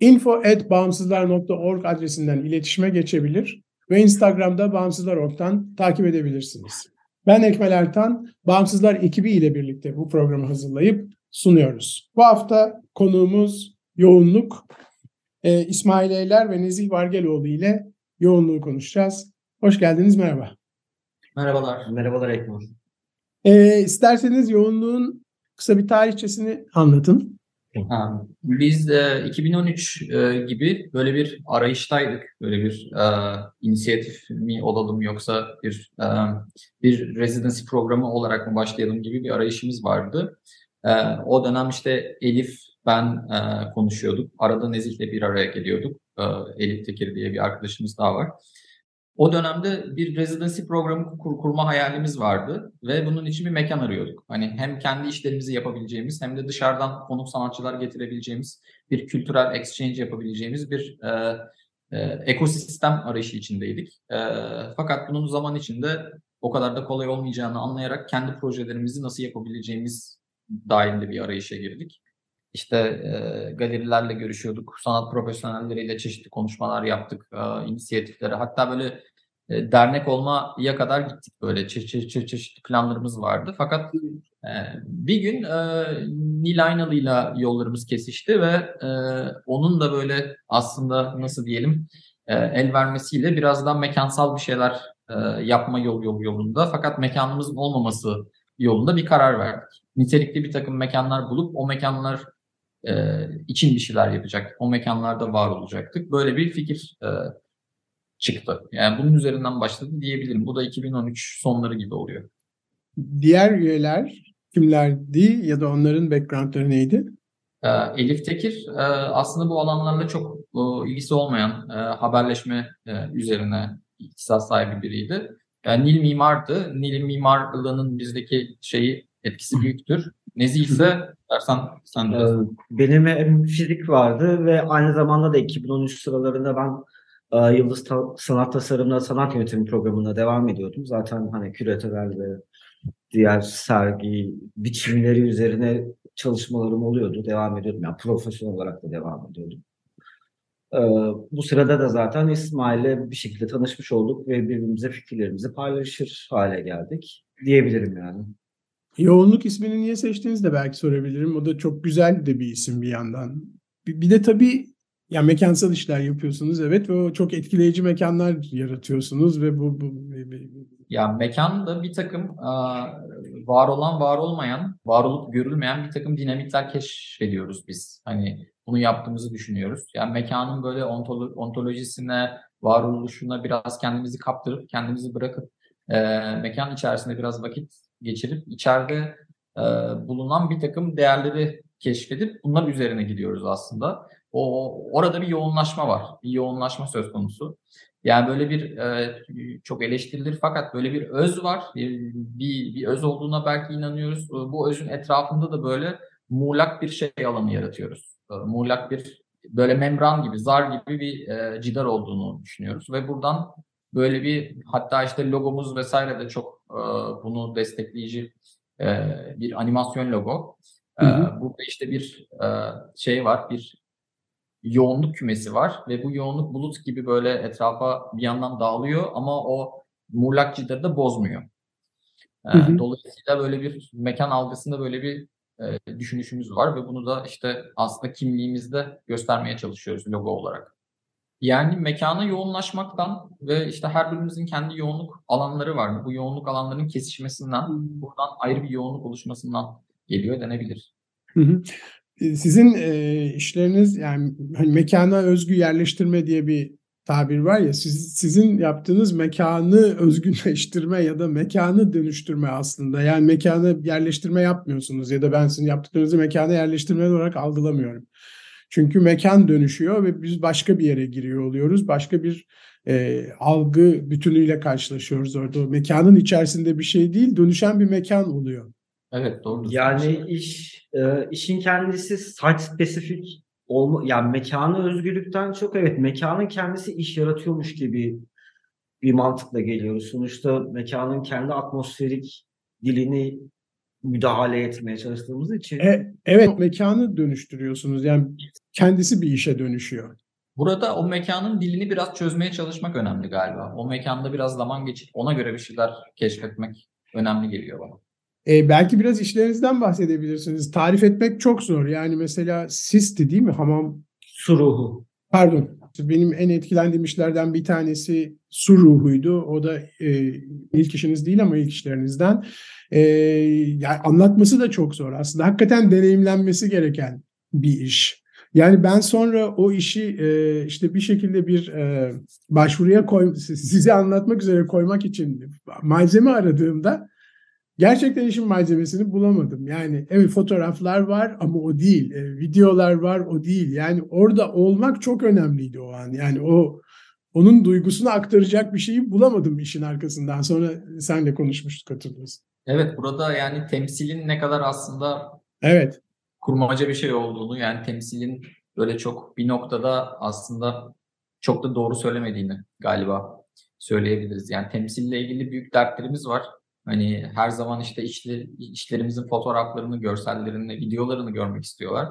info.bağımsızlar.org adresinden iletişime geçebilir ve Instagram'da Bağımsızlar.org'dan takip edebilirsiniz. Ben Ekmel Ertan, Bağımsızlar ekibi ile birlikte bu programı hazırlayıp sunuyoruz. Bu hafta konuğumuz yoğunluk. Ee, İsmail Eyler ve Nezih Vargeloğlu ile yoğunluğu konuşacağız. Hoş geldiniz, merhaba. Merhabalar. Merhabalar Ekmel. Ee, isterseniz yoğunluğun kısa bir tarihçesini anlatın. Biz e, 2013 e, gibi böyle bir arayıştaydık. Böyle bir e, inisiyatif mi olalım yoksa bir e, bir residency programı olarak mı başlayalım gibi bir arayışımız vardı. E, o dönem işte Elif, ben e, konuşuyorduk. Arada Nezih'le bir araya geliyorduk. E, Elif Tekir diye bir arkadaşımız daha var. O dönemde bir residency programı kur, kurma hayalimiz vardı ve bunun için bir mekan arıyorduk. Hani hem kendi işlerimizi yapabileceğimiz hem de dışarıdan konuk sanatçılar getirebileceğimiz bir kültürel exchange yapabileceğimiz bir e, e, ekosistem arayışı içindeydik. E, fakat bunun zaman içinde o kadar da kolay olmayacağını anlayarak kendi projelerimizi nasıl yapabileceğimiz dahilinde bir arayışa girdik. İşte e, galerilerle görüşüyorduk, sanat profesyonelleriyle çeşitli konuşmalar yaptık, e, inisiyatiflere. Hatta böyle e, dernek olmaya kadar gittik böyle çe- çe- çe- çeşitli planlarımız vardı. Fakat e, bir gün e, Nil Aynalı'yla yollarımız kesişti ve e, onun da böyle aslında nasıl diyelim e, el vermesiyle birazdan mekansal bir şeyler e, yapma yol, yol yolunda fakat mekanımızın olmaması yolunda bir karar verdik. Nitelikli bir takım mekanlar bulup o mekanlar e, için bir şeyler yapacak. O mekanlarda var olacaktık. Böyle bir fikir e, çıktı. Yani bunun üzerinden başladı diyebilirim. Bu da 2013 sonları gibi oluyor. Diğer üyeler kimlerdi ya da onların backgroundları neydi? E, Elif Tekir e, aslında bu alanlarla çok e, ilgisi olmayan e, haberleşme e, üzerine ihtisas sahibi biriydi. E, Nil mimardı. Nil'in mimarlığının bizdeki şeyi etkisi büyüktür. Nezih ise dersen sen biraz. Ee, Benim hem fizik vardı ve aynı zamanda da 2013 sıralarında ben e, Yıldız Sanat Tasarım'da sanat yönetimi programına devam ediyordum. Zaten hani küratörel ve diğer sergi biçimleri üzerine çalışmalarım oluyordu. Devam ediyordum. Yani profesyonel olarak da devam ediyordum. Ee, Bu sırada da zaten İsmail'le bir şekilde tanışmış olduk ve birbirimize fikirlerimizi paylaşır hale geldik diyebilirim yani. Yoğunluk ismini niye seçtiğinizi de belki sorabilirim. O da çok güzel de bir isim bir yandan. Bir, bir de tabii ya mekansal işler yapıyorsunuz evet ve o çok etkileyici mekanlar yaratıyorsunuz ve bu, bu Ya mekan da bir takım var olan, var olmayan, var olup görülmeyen bir takım dinamikler keşfediyoruz biz. Hani bunu yaptığımızı düşünüyoruz. Yani mekanın böyle ontolo- ontolojisine, varoluşuna biraz kendimizi kaptırıp, kendimizi bırakıp e, mekan içerisinde biraz vakit geçirip içeride e, bulunan bir takım değerleri keşfedip bunların üzerine gidiyoruz aslında. O orada bir yoğunlaşma var. Bir yoğunlaşma söz konusu. Yani böyle bir e, çok eleştirilir fakat böyle bir öz var. Bir, bir, bir öz olduğuna belki inanıyoruz. Bu özün etrafında da böyle muğlak bir şey alanı yaratıyoruz. E, muğlak bir böyle membran gibi, zar gibi bir e, cidar olduğunu düşünüyoruz ve buradan böyle bir hatta işte logomuz vesaire de çok e, bunu destekleyici e, bir animasyon logo. E, Hı hı. burada işte bir e, şey var, bir yoğunluk kümesi var ve bu yoğunluk bulut gibi böyle etrafa bir yandan dağılıyor ama o muğlak cidarı da bozmuyor. E, Hı hı. Dolayısıyla böyle bir mekan algısında böyle bir e, düşünüşümüz var ve bunu da işte aslında kimliğimizde göstermeye çalışıyoruz logo olarak. Yani mekana yoğunlaşmaktan ve işte her birimizin kendi yoğunluk alanları var. Bu yoğunluk alanlarının kesişmesinden, buradan ayrı bir yoğunluk oluşmasından geliyor denebilir. Hı hı. E, Sizin e, işleriniz yani hani mekana özgü yerleştirme diye bir tabir var ya siz, sizin yaptığınız mekanı özgünleştirme ya da mekanı dönüştürme aslında. Yani mekanı yerleştirme yapmıyorsunuz ya da ben sizin yaptıklarınızı mekana yerleştirme olarak algılamıyorum. Çünkü mekan dönüşüyor ve biz başka bir yere giriyor oluyoruz. Başka bir e, algı bütünüyle karşılaşıyoruz orada. O mekanın içerisinde bir şey değil, dönüşen bir mekan oluyor. Evet doğru. Yani iş e, işin kendisi site spesifik olma yani mekanı özgürlükten çok evet mekanın kendisi iş yaratıyormuş gibi bir mantıkla geliyoruz. Sonuçta mekanın kendi atmosferik dilini müdahale etmeye çalıştığımız için E, evet mekanı dönüştürüyorsunuz. Yani kendisi bir işe dönüşüyor. Burada o mekanın dilini biraz çözmeye çalışmak önemli galiba. O mekanda biraz zaman geçip ona göre bir şeyler keşfetmek önemli geliyor bana. E, belki biraz işlerinizden bahsedebilirsiniz. Tarif etmek çok zor. Yani mesela sisti değil mi? Hamam su ruhu. Pardon. Benim en etkilendiğim işlerden bir tanesi su ruhuydu. O da e, ilk işiniz değil ama ilk işlerinizden. E, yani anlatması da çok zor aslında. Hakikaten deneyimlenmesi gereken bir iş. Yani ben sonra o işi e, işte bir şekilde bir e, başvuruya koy, size anlatmak üzere koymak için malzeme aradığımda gerçekten işin malzemesini bulamadım. Yani evet fotoğraflar var ama o değil. E, videolar var o değil. Yani orada olmak çok önemliydi o an. Yani o onun duygusunu aktaracak bir şeyi bulamadım işin arkasından. Sonra senle konuşmuştuk hatırlıyorsun. Evet burada yani temsilin ne kadar aslında Evet. kurmaca bir şey olduğunu yani temsilin böyle çok bir noktada aslında çok da doğru söylemediğini galiba söyleyebiliriz. Yani temsille ilgili büyük dertlerimiz var. Hani her zaman işte işler, işlerimizin fotoğraflarını, görsellerini, videolarını görmek istiyorlar.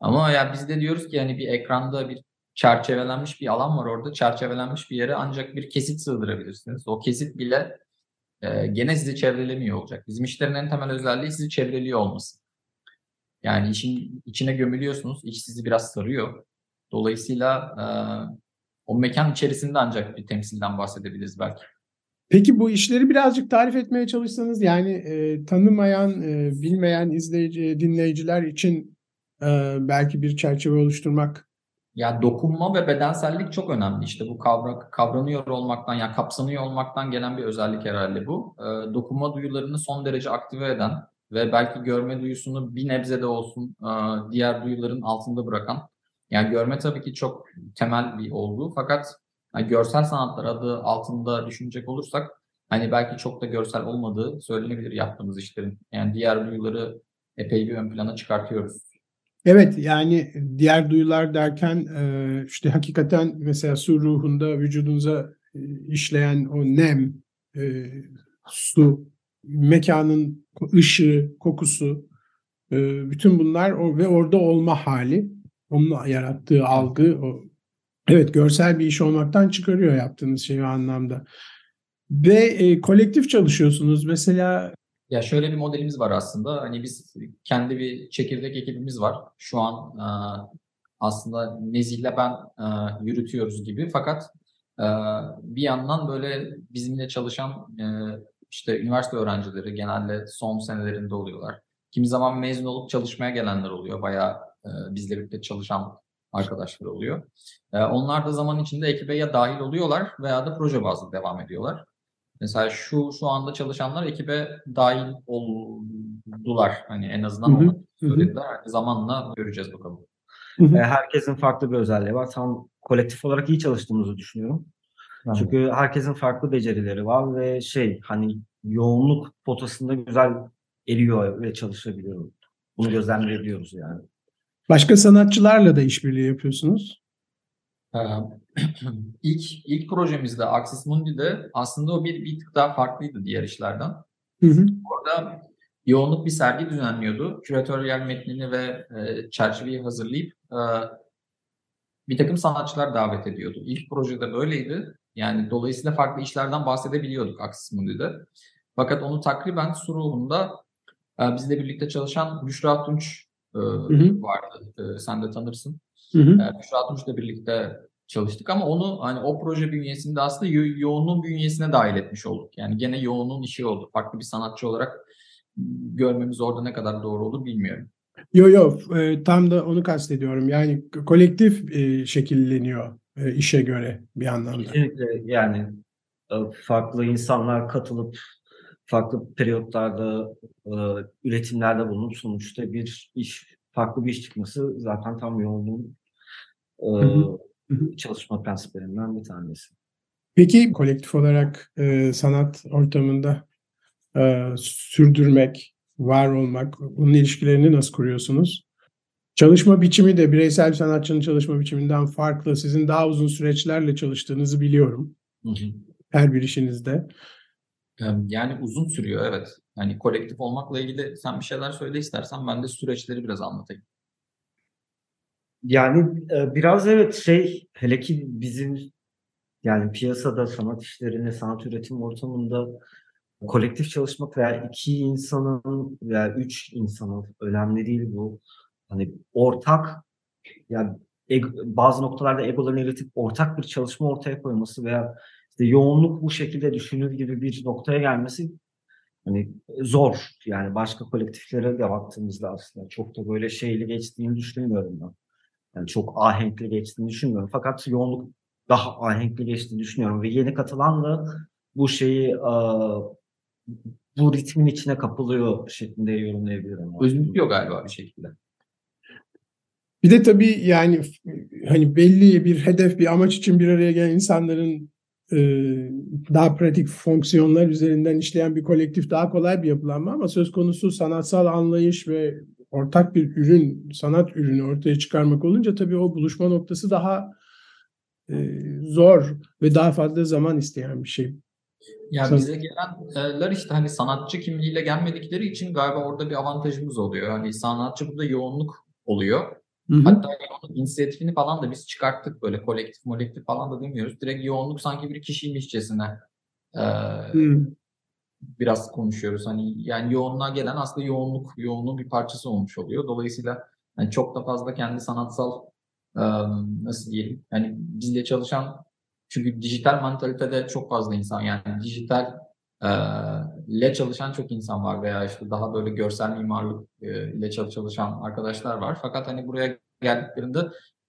Ama ya biz de diyoruz ki yani bir ekranda bir çerçevelenmiş bir alan var orada. Çerçevelenmiş bir yere ancak bir kesit sığdırabilirsiniz. O kesit bile e, gene sizi çevrelemiyor olacak. Bizim işlerin en temel özelliği sizi çevreliyor olması. Yani işin içine gömülüyorsunuz. iş sizi biraz sarıyor. Dolayısıyla e, o mekan içerisinde ancak bir temsilden bahsedebiliriz belki. Peki bu işleri birazcık tarif etmeye çalışsanız yani e, tanımayan, e, bilmeyen izleyici, dinleyiciler için e, belki bir çerçeve oluşturmak. Ya dokunma ve bedensellik çok önemli. İşte bu kavra, kavranıyor olmaktan, ya kapsanıyor olmaktan gelen bir özellik herhalde bu. E, dokunma duyularını son derece aktive eden ve belki görme duyusunu bir nebze de olsun e, diğer duyuların altında bırakan. Yani görme tabii ki çok temel bir olgu fakat yani görsel sanatlar adı altında düşünecek olursak hani belki çok da görsel olmadığı söylenebilir yaptığımız işlerin. Yani diğer duyuları epey bir ön plana çıkartıyoruz. Evet yani diğer duyular derken e, işte hakikaten mesela su ruhunda vücudunuza e, işleyen o nem, e, su, mekanın ışığı, kokusu, bütün bunlar ve orada olma hali, onun yarattığı algı, o evet görsel bir iş olmaktan çıkarıyor yaptığınız şey anlamda. Ve e, kolektif çalışıyorsunuz. Mesela Ya şöyle bir modelimiz var aslında. Hani biz kendi bir çekirdek ekibimiz var. Şu an e, aslında Nezih'le ben e, yürütüyoruz gibi. Fakat e, bir yandan böyle bizimle çalışan e, işte üniversite öğrencileri genelde son senelerinde oluyorlar. Kimi zaman mezun olup çalışmaya gelenler oluyor. Bayağı e, bizle birlikte çalışan arkadaşlar oluyor. E, onlar da zaman içinde ekibe ya dahil oluyorlar veya da proje bazlı devam ediyorlar. Mesela şu şu anda çalışanlar ekibe dahil oldular. Hani en azından Hı hı, onu hı hı. söylediler. Zamanla göreceğiz bakalım. Hı hı. E, herkesin farklı bir özelliği var. Tam kolektif olarak iyi çalıştığımızı düşünüyorum. Çünkü herkesin farklı becerileri var ve şey hani yoğunluk potasında güzel eriyor ve çalışabiliyor. Bunu gözlemleyebiliyoruz yani. Başka sanatçılarla da işbirliği yapıyorsunuz. Ee, ilk ilk projemizde Axis Mundi'de aslında o bir, bir tık daha farklıydı diğer işlerden. Hı hı. Orada yoğunluk bir sergi düzenliyordu. Küratöryel metnini ve e, çerçeveyi hazırlayıp e, bir takım sanatçılar davet ediyordu. İlk projede böyleydi. Yani dolayısıyla farklı işlerden bahsedebiliyorduk Axis Mundi'de. Fakat onu takriben su ruhunda e, bizle birlikte çalışan Büşra Tunç e, hı. vardı. E, sen de tanırsın. Hı hı. E, Büşra Tunç'la birlikte çalıştık ama onu hani o proje bünyesinde aslında yo- yoğunluğun bünyesine dahil etmiş olduk. Yani gene yoğunluğun işi oldu. Farklı bir sanatçı olarak görmemiz orada ne kadar doğru olur bilmiyorum. Yo yo e, tam da onu kastediyorum. Yani kolektif e, şekilleniyor e, işe göre bir anlamda. Kesinlikle yani e, farklı insanlar katılıp farklı periyotlarda e, üretimlerde bulunup sonuçta bir iş, farklı bir iş çıkması zaten tam yoğunluğun e, hı. Hı hı. çalışma prensiplerinden bir tanesi. Peki kolektif olarak e, sanat ortamında e, sürdürmek, var olmak, bunun ilişkilerini nasıl kuruyorsunuz? Çalışma biçimi de bireysel bir sanatçının çalışma biçiminden farklı. Sizin daha uzun süreçlerle çalıştığınızı biliyorum Hı hı. her bir işinizde. Yani uzun sürüyor evet. Yani kolektif olmakla ilgili sen bir şeyler söyle istersen ben de süreçleri biraz anlatayım. Yani e, biraz evet şey hele ki bizim yani piyasada sanat işlerinde, sanat üretim ortamında kolektif çalışmak veya iki insanın veya üç insanın önemli değil bu. Hani ortak yani bazı noktalarda egolarını eritip ortak bir çalışma ortaya koyması veya işte yoğunluk bu şekilde düşünür gibi bir noktaya gelmesi hani zor. Yani başka kolektiflere de baktığımızda aslında çok da böyle şeyli geçtiğini düşünmüyorum ben. Yani çok ahenkli geçtiğini düşünmüyorum. Fakat yoğunluk daha ahenkli geçtiğini düşünüyorum ve yeni katılan da bu şeyi bu ritmin içine kapılıyor şeklinde yorumlayabilirim. Özümsüyor galiba bir şekilde. Bir de tabii yani hani belli bir hedef, bir amaç için bir araya gelen insanların daha pratik fonksiyonlar üzerinden işleyen bir kolektif daha kolay bir yapılanma ama söz konusu sanatsal anlayış ve ortak bir ürün, sanat ürünü ortaya çıkarmak olunca tabii o buluşma noktası daha e, zor ve daha fazla zaman isteyen bir şey. Ya San- bize gelenler işte hani sanatçı kimliğiyle gelmedikleri için galiba orada bir avantajımız oluyor. Hani sanatçı burada yoğunluk oluyor. Hı hı. Hatta yoğunluk inisiyatifini falan da biz çıkarttık böyle kolektif molektif falan da demiyoruz. Direkt yoğunluk sanki bir kişiymişçesine e, Hı. biraz konuşuyoruz. Hani yani yoğunluğa gelen aslında yoğunluk, yoğunluğun bir parçası olmuş oluyor. Dolayısıyla hani çok da fazla kendi sanatsal e, nasıl diyelim yani bizle çalışan çünkü dijital mantalitede çok fazla insan yani dijital e, ile çalışan çok insan var veya işte daha böyle görsel mimarlık e, ile çal- çalışan arkadaşlar var. Fakat hani buraya geldiklerinde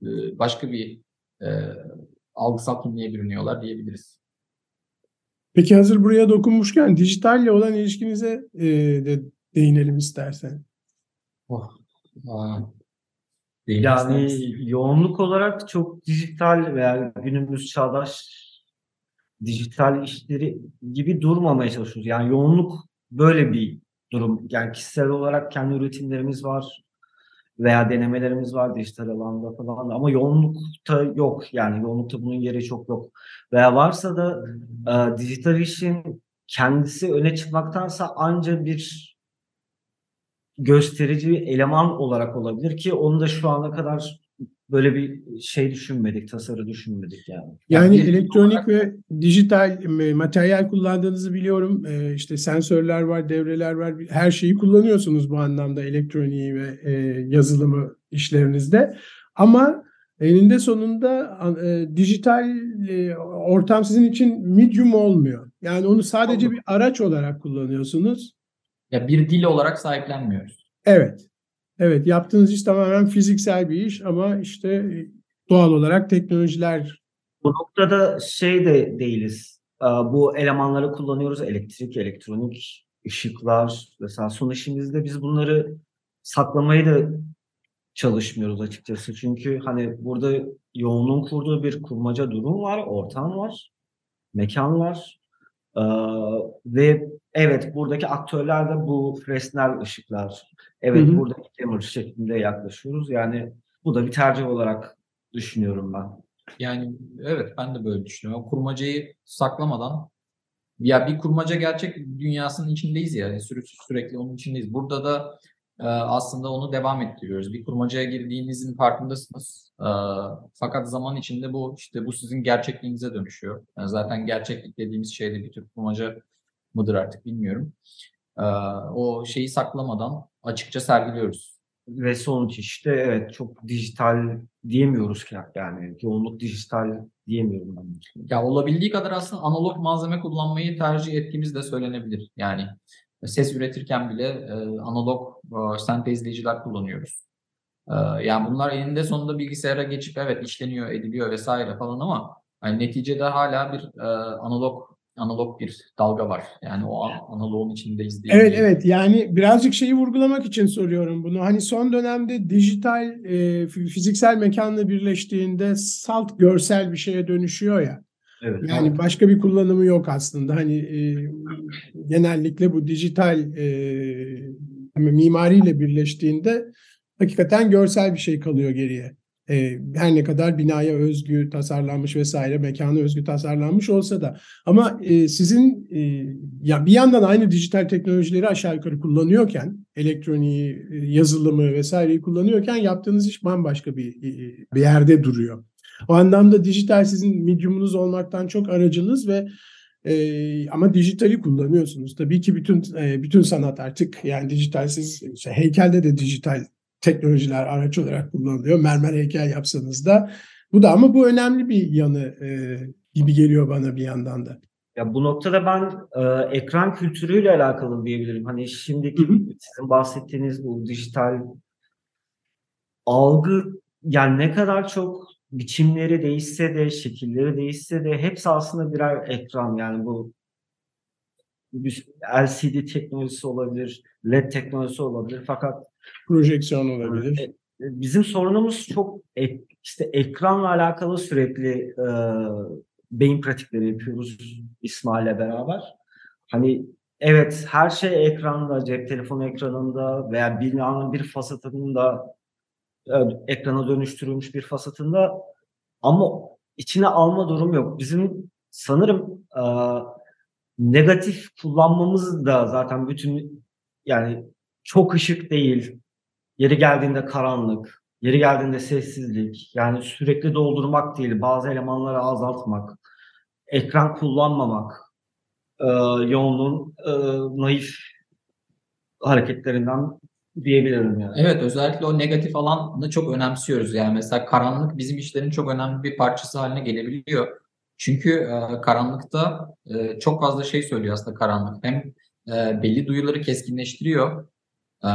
e, başka bir e, algısal kimliğe bürünüyorlar diyebiliriz. Peki hazır buraya dokunmuşken dijitalle olan ilişkinize e, de değinelim istersen. Oh. Aa. Yani yoğunluk olarak çok dijital veya günümüz çağdaş dijital işleri gibi durmamaya çalışıyoruz. Yani yoğunluk böyle bir durum. Yani kişisel olarak kendi üretimlerimiz var veya denemelerimiz var dijital alanda falan ama yoğunlukta yok. Yani yoğunlukta bunun yeri çok yok. Veya varsa da e, dijital işin kendisi öne çıkmaktansa anca bir gösterici bir eleman olarak olabilir ki onu da şu ana kadar böyle bir şey düşünmedik, tasarı düşünmedik yani. Yani bir- elektronik ve dijital e, materyal kullandığınızı biliyorum. E, işte sensörler var, devreler var. Her şeyi kullanıyorsunuz bu anlamda elektroniği ve e, yazılımı işlerinizde. Ama eninde sonunda e, dijital e, ortam sizin için medium olmuyor. Yani onu sadece bir araç olarak kullanıyorsunuz. Ya bir dil olarak sahiplenmiyoruz. Evet. Evet, yaptığınız iş tamamen fiziksel bir iş ama işte e, doğal olarak teknolojiler Bu noktada şey de değiliz. Bu elemanları kullanıyoruz. Elektrik, elektronik, ışıklar. Mesela son işimizde biz bunları saklamayı da çalışmıyoruz açıkçası. Çünkü hani burada yoğunluğun kurduğu bir kurmaca durum var, ortam var, mekan var. Ee, ve evet buradaki aktörler de bu Fresnel ışıklar. Evet Hı hı. buradaki dimmer şeklinde yaklaşıyoruz. Yani bu da bir tercih olarak düşünüyorum ben. Yani evet ben de böyle düşünüyorum. Kurmacayı saklamadan ya bir kurmaca gerçek dünyasının içindeyiz ya. Sürekli, sürekli onun içindeyiz. Burada da aslında onu devam ettiriyoruz. Bir kurmacaya girdiğinizin farkındasınız. E, fakat zaman içinde bu işte bu sizin gerçekliğinize dönüşüyor. Yani zaten gerçeklik dediğimiz şey de bir tür kurmaca mıdır artık bilmiyorum. E, o şeyi saklamadan açıkça sergiliyoruz. Ve sonuç işte evet çok dijital diyemiyoruz ki yani yoğunluk dijital diyemiyorum ben. Ya olabildiği kadar aslında analog malzeme kullanmayı tercih ettiğimiz de söylenebilir. Yani ses üretirken bile e, analog e, sentezleyiciler kullanıyoruz. E, yani bunlar eninde sonunda bilgisayara geçip evet işleniyor, ediliyor vesaire falan ama hani neticede hala bir e, analog analog bir dalga var. Yani o an- analogun içindeyiz diye. Evet evet yani birazcık şeyi vurgulamak için soruyorum bunu. Hani son dönemde dijital e, fi- fiziksel mekanla birleştiğinde salt görsel bir şeye dönüşüyor ya. Evet. Yani başka bir kullanımı yok aslında. Hani e, genellikle bu dijital e, mimariyle birleştiğinde hakikaten görsel bir şey kalıyor geriye. E, her ne kadar binaya özgü tasarlanmış vesaire, mekana özgü tasarlanmış olsa da. Ama e, sizin e, ya bir yandan aynı dijital teknolojileri aşağı yukarı kullanıyorken, elektroniği, e, yazılımı vesaireyi kullanıyorken yaptığınız iş bambaşka bir e, bir yerde duruyor. O anlamda dijital sizin mediumunuz olmaktan çok aracınız ve e, ama dijitali kullanıyorsunuz. Tabii ki bütün e, bütün sanat artık yani dijitalsiz işte heykelde de dijital teknolojiler araç olarak kullanılıyor. Mermer heykel yapsanız da bu da ama bu önemli bir yanı e, gibi geliyor bana bir yandan da. Ya bu noktada ben e, ekran kültürüyle alakalı diyebilirim. Hani şimdiki Hı hı. sizin bahsettiğiniz bu dijital algı yani ne kadar çok biçimleri değişse de, şekilleri değişse de hepsi aslında birer ekran. Yani bu LCD teknolojisi olabilir, LED teknolojisi olabilir. Fakat Projeksiyon olabilir. e, bizim sorunumuz çok ek- işte ekranla alakalı sürekli e, beyin pratikleri yapıyoruz İsmail'le beraber. Hani evet her şey ekranda, cep telefonu ekranında veya binanın bir fasatında e, ekrana dönüştürülmüş bir fasatında ama içine alma durum yok. Bizim sanırım e, negatif kullanmamız da zaten bütün yani çok ışık değil. Yeri geldiğinde karanlık, yeri geldiğinde sessizlik. Yani sürekli doldurmak değil, bazı elemanları azaltmak, ekran kullanmamak, e, yoğunluğun e, naif hareketlerinden diyebilirim yani. Evet özellikle o negatif alanı çok önemsiyoruz. Yani mesela karanlık bizim işlerin çok önemli bir parçası haline gelebiliyor. Çünkü e, karanlıkta e, çok fazla şey söylüyor aslında karanlık. Hem e, belli duyuları keskinleştiriyor. E,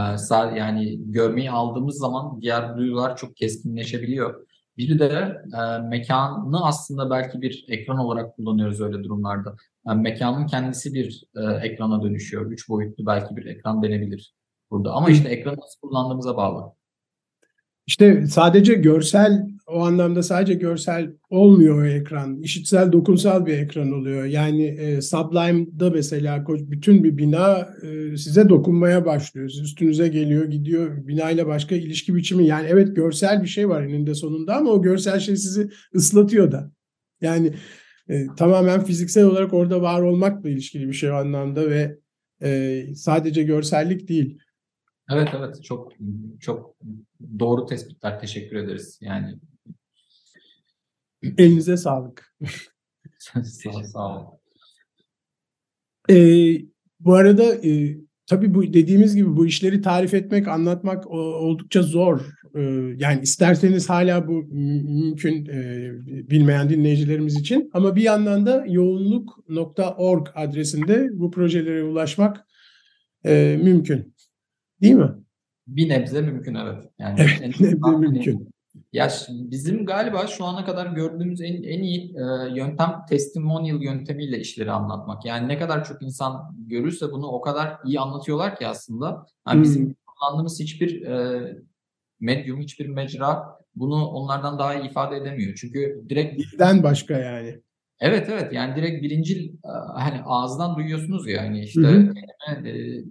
yani görmeyi aldığımız zaman diğer duyular çok keskinleşebiliyor. Bir de e, mekanı aslında belki bir ekran olarak kullanıyoruz öyle durumlarda. Yani mekanın kendisi bir e, ekrana dönüşüyor. Üç boyutlu belki bir ekran denebilir burada. Ama işte ekranı nasıl kullandığımıza bağlı. İşte sadece görsel o anlamda sadece görsel olmuyor o ekran. İşitsel, dokunsal bir ekran oluyor. Yani e, Sublime'da mesela bütün bir bina e, size dokunmaya başlıyor. Üstünüze geliyor, gidiyor. Binayla başka ilişki biçimi. Yani evet görsel bir şey var eninde sonunda ama o görsel şey sizi ıslatıyor da. Yani e, tamamen fiziksel olarak orada var olmakla ilişkili bir şey o anlamda ve e, sadece görsellik değil. Evet evet çok çok doğru tespitler. Teşekkür ederiz. Yani Elinize sağlık. sağ, sağ ol. Ee, bu arada e, tabii bu dediğimiz gibi bu işleri tarif etmek, anlatmak o- oldukça zor. Ee, yani isterseniz hala bu mü- mümkün e, bilmeyen dinleyicilerimiz için. Ama bir yandan da yoğunluk.org adresinde bu projelere ulaşmak e, mümkün. Değil mi? Bir nebze mümkün evet. Yani Evet, en bir nebze mümkün. Ya bizim galiba şu ana kadar gördüğümüz en, en iyi e, yöntem testimonial yöntemiyle işleri anlatmak. Yani ne kadar çok insan görürse bunu o kadar iyi anlatıyorlar ki aslında. Yani bizim Hmm. kullandığımız hiçbir e, medyum, hiçbir mecra bunu onlardan daha iyi ifade edemiyor. Çünkü direkt Dilden başka yani. Evet evet yani direkt birincil e, hani ağızdan duyuyorsunuz ya hani işte Hı hı. kelime e,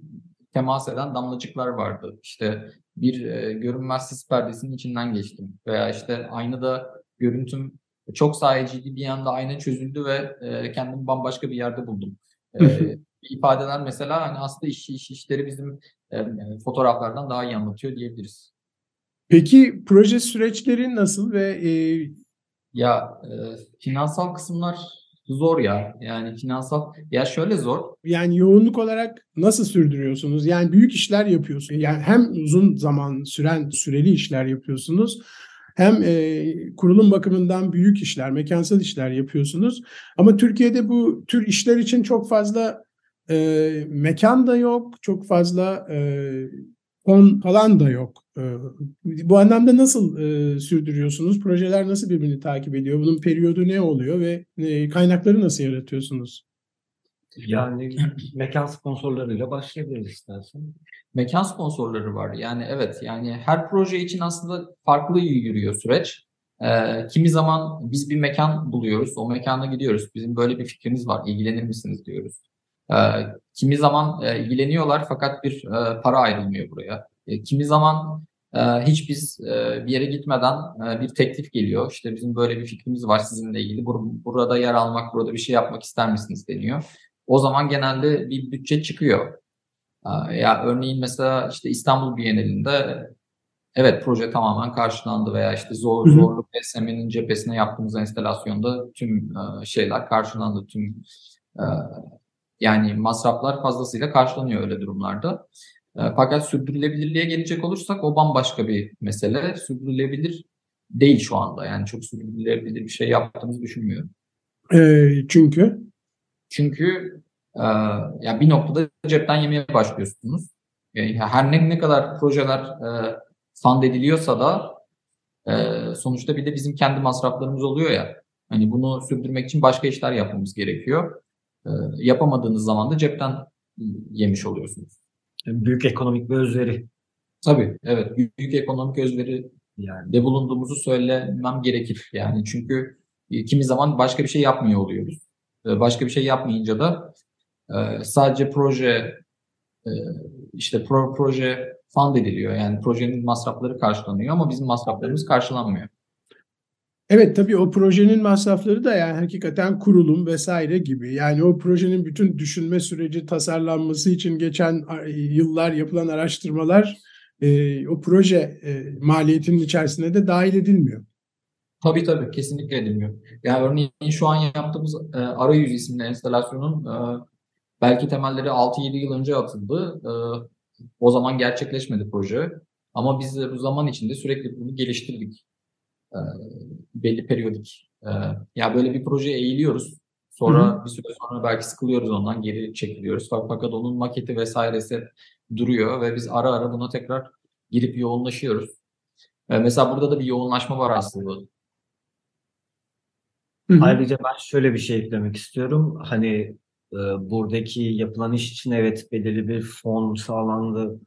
temas eden damlacıklar vardı. İşte bir e, görünmez sis perdesinin içinden geçtim veya işte aynada görüntüm çok sayeciydi bir anda ayna çözüldü ve e, kendimi bambaşka bir yerde buldum. E, ifadeler mesela hani aslında iş, iş işleri bizim e, fotoğraflardan daha iyi anlatıyor diyebiliriz. Peki proje süreçleri nasıl ve e, Ya e, finansal kısımlar zor ya. Yani finansal ya şöyle zor. yani yoğunluk olarak nasıl sürdürüyorsunuz? Yani büyük işler yapıyorsunuz. Yani hem uzun zaman süren süreli işler yapıyorsunuz. Hem e, kurulum bakımından büyük işler, mekansal işler yapıyorsunuz. Ama Türkiye'de bu tür işler için çok fazla e, mekan da yok, çok fazla e, fon falan da yok. E, bu anlamda nasıl e, sürdürüyorsunuz? Projeler nasıl birbirini takip ediyor? Bunun periyodu ne oluyor ve e, kaynakları nasıl yaratıyorsunuz? Yani mekan sponsorlarıyla başlayabiliriz istersen. mekan sponsorları var. Yani evet yani her proje için aslında farklı yürüyor süreç. Ee, kimi zaman biz bir mekan buluyoruz. O mekana gidiyoruz. Bizim böyle bir fikrimiz var. ilgilenir misiniz diyoruz. Ee, kimi zaman e, ilgileniyorlar fakat bir e, para ayrılmıyor buraya. E, kimi zaman e, hiç biz e, bir yere gitmeden e, bir teklif geliyor. İşte bizim böyle bir fikrimiz var sizinle ilgili. Bur- burada yer almak, burada bir şey yapmak ister misiniz deniyor. O zaman genelde bir bütçe çıkıyor. Aa, Ya örneğin mesela işte İstanbul Bienalinde evet proje tamamen karşılandı veya işte zor Hı hı. zorlu PSM'nin cephesine yaptığımız enstalasyonda tüm e, şeyler karşılandı. Tüm e, yani masraflar fazlasıyla karşılanıyor öyle durumlarda. E, Fakat sürdürülebilirliğe gelecek olursak o bambaşka bir mesele. Sürdürülebilir değil şu anda. Yani çok sürdürülebilir bir şey yaptığımızı düşünmüyorum. E, çünkü Çünkü e, ya bir noktada cepten yemeye başlıyorsunuz. Yani her ne ne kadar projeler e, fund ediliyorsa da e, sonuçta bir de bizim kendi masraflarımız oluyor ya. Hani bunu sürdürmek için başka işler yapmamız gerekiyor. E, yapamadığınız zaman da cepten yemiş oluyorsunuz. Büyük ekonomik bir özveri Tabii evet büyük, ekonomik özveri yani. de bulunduğumuzu söylemem gerekir. Yani çünkü e, kimi zaman başka bir şey yapmıyor oluyoruz. E, Başka bir şey yapmayınca da e, sadece proje işte pro, proje fund ediliyor. Yani projenin masrafları karşılanıyor ama bizim masraflarımız karşılanmıyor. Evet tabii o projenin masrafları da yani hakikaten kurulum vesaire gibi. Yani o projenin bütün düşünme süreci tasarlanması için geçen yıllar yapılan araştırmalar e, o proje e, maliyetinin içerisine de dahil edilmiyor. Tabii tabii kesinlikle edilmiyor. Yani örneğin şu an yaptığımız e, Arayüz isimli enstalasyonun e, belki temelleri 6-7 yıl önce atıldı. E, o zaman gerçekleşmedi proje. Ama biz de bu zaman içinde sürekli bunu geliştirdik. E, belli periyodik. E, ya böyle bir projeye eğiliyoruz. Sonra bir süre sonra belki sıkılıyoruz ondan geri çekiliyoruz. Fa- Fakat onun maketi vesairesi duruyor ve biz ara ara buna tekrar girip yoğunlaşıyoruz. E, mesela burada da bir yoğunlaşma var aslında. Hı hı. Ayrıca ben şöyle bir şey eklemek istiyorum. Hani e, buradaki yapılan iş için evet belirli bir fon sağlandı.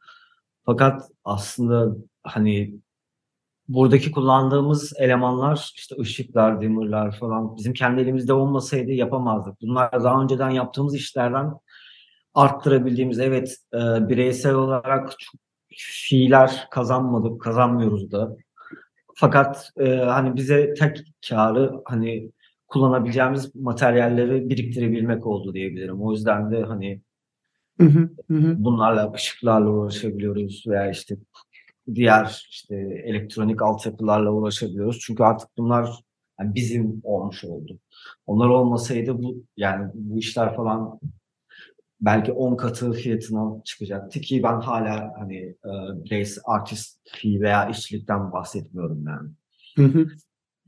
Fakat aslında hani buradaki kullandığımız elemanlar işte ışıklar, dimmerler falan bizim kendi elimizde olmasaydı yapamazdık. Bunlar daha önceden yaptığımız işlerden arttırabildiğimiz evet e, bireysel olarak fiiller kazanmadık, kazanmıyoruz da. Fakat e, hani bize tek karı hani kullanabileceğimiz materyalleri biriktirebilmek oldu diyebilirim. O yüzden de hani hı, hı hı. bunlarla ışıklarla uğraşabiliyoruz veya işte diğer işte elektronik altyapılarla uğraşabiliyoruz. Çünkü artık bunlar yani bizim olmuş oldu. Onlar olmasaydı bu yani bu işler falan belki 10 katı fiyatına çıkacaktı ki ben hala hani e, bireysel artist fee veya işçilikten bahsetmiyorum yani. Hı hı.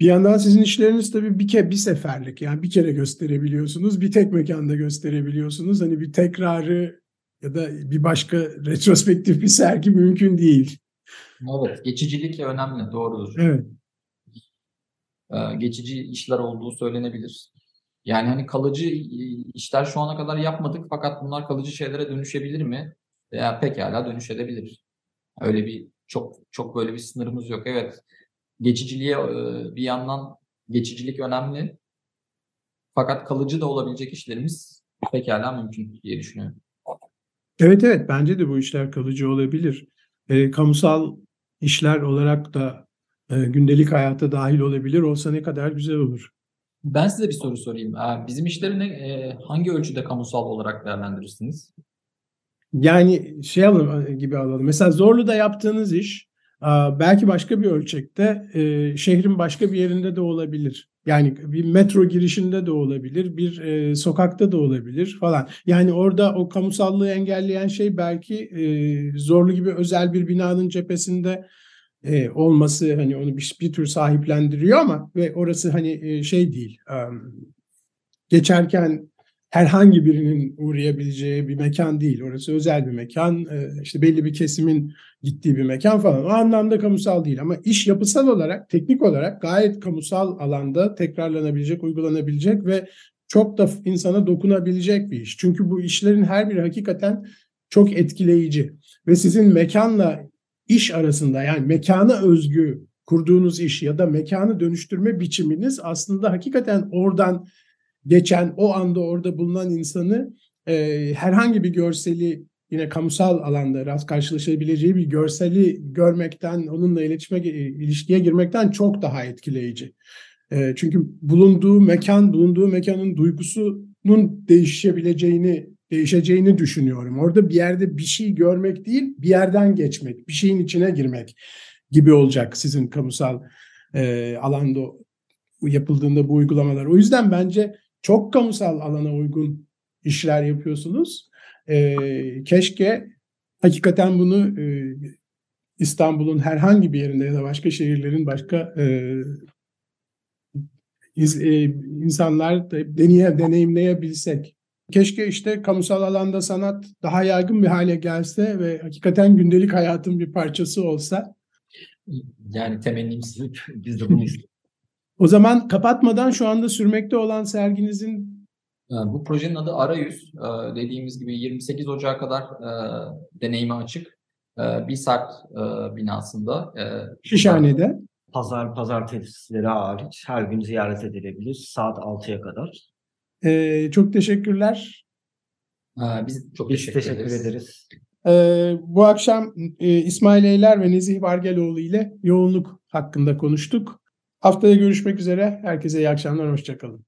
Bir yandan sizin işleriniz tabii bir ke bir seferlik yani bir kere gösterebiliyorsunuz, bir tek mekanda gösterebiliyorsunuz. Hani bir tekrarı ya da bir başka retrospektif bir sergi mümkün değil. Evet, geçicilik önemli, doğrudur. Evet. Ee, geçici işler olduğu söylenebilir. Yani hani kalıcı e, işler şu ana kadar yapmadık fakat bunlar kalıcı şeylere dönüşebilir mi? Veya pekala dönüşebilir. Öyle bir çok çok böyle bir sınırımız yok. Evet, geçiciliğe e, bir yandan geçicilik önemli. Fakat kalıcı da olabilecek işlerimiz pekala mümkün diye düşünüyorum. Evet evet bence de bu işler kalıcı olabilir. E, kamusal işler olarak da e, gündelik hayata dahil olabilir olsa ne kadar güzel olur. Ben size bir soru sorayım. Bizim işleri ne, e, hangi ölçüde kamusal olarak değerlendirirsiniz? Yani şey alalım, gibi alalım. Mesela Zorlu'da yaptığınız iş belki başka bir ölçekte e, şehrin başka bir yerinde de olabilir. Yani bir metro girişinde de olabilir, bir e, sokakta da olabilir falan. Yani orada o kamusallığı engelleyen şey belki e, Zorlu gibi özel bir binanın cephesinde e, olması hani onu bir, bir tür sahiplendiriyor ama ve orası hani e, şey değil. em, geçerken herhangi birinin uğrayabileceği bir mekan değil. Orası özel bir mekan, e, işte belli bir kesimin gittiği bir mekan falan. O anlamda kamusal değil ama iş yapısal olarak, teknik olarak gayet kamusal alanda tekrarlanabilecek, uygulanabilecek ve çok da insana dokunabilecek bir iş. Çünkü bu işlerin her biri hakikaten çok etkileyici ve sizin mekanla iş arasında yani mekana özgü kurduğunuz iş ya da mekanı dönüştürme biçiminiz aslında hakikaten oradan geçen o anda orada bulunan insanı e, herhangi bir görseli yine kamusal alanda rast karşılaşabileceği bir görseli görmekten onunla iletişime ilişkiye girmekten çok daha etkileyici. E, çünkü bulunduğu mekan bulunduğu mekanın duygusunun değişebileceğini değişeceğini düşünüyorum. Orada bir yerde bir şey görmek değil, bir yerden geçmek, bir şeyin içine girmek gibi olacak sizin kamusal e, alanda yapıldığında bu uygulamalar. O yüzden bence çok kamusal alana uygun işler yapıyorsunuz. E, keşke hakikaten bunu e, İstanbul'un herhangi bir yerinde ya da başka şehirlerin başka e, iz, e, insanlar da deneye, deneyimleyebilsek. Keşke işte kamusal alanda sanat daha yaygın bir hale gelse ve hakikaten gündelik hayatın bir parçası olsa. Yani temennimiz. Biz de bunu istiyoruz. O zaman kapatmadan şu anda sürmekte olan serginizin Ee, Bu projenin adı Arayüz. Ee, Dediğimiz gibi 28 Ocağı kadar e, deneyime açık. Ee, Bilsart e, binasında. e, Şişhane'de Pazar, pazartesileri hariç her gün ziyaret edilebilir saat 6'ya kadar. Ee, çok teşekkürler. Ee, Biz çok Biz teşekkür, teşekkür ederiz. ederiz. Ee, bu akşam e, İsmail Eyler ve Nezih Vargeloğlu ile yoğunluk hakkında konuştuk. Haftaya görüşmek üzere. Herkese iyi akşamlar, hoşçakalın.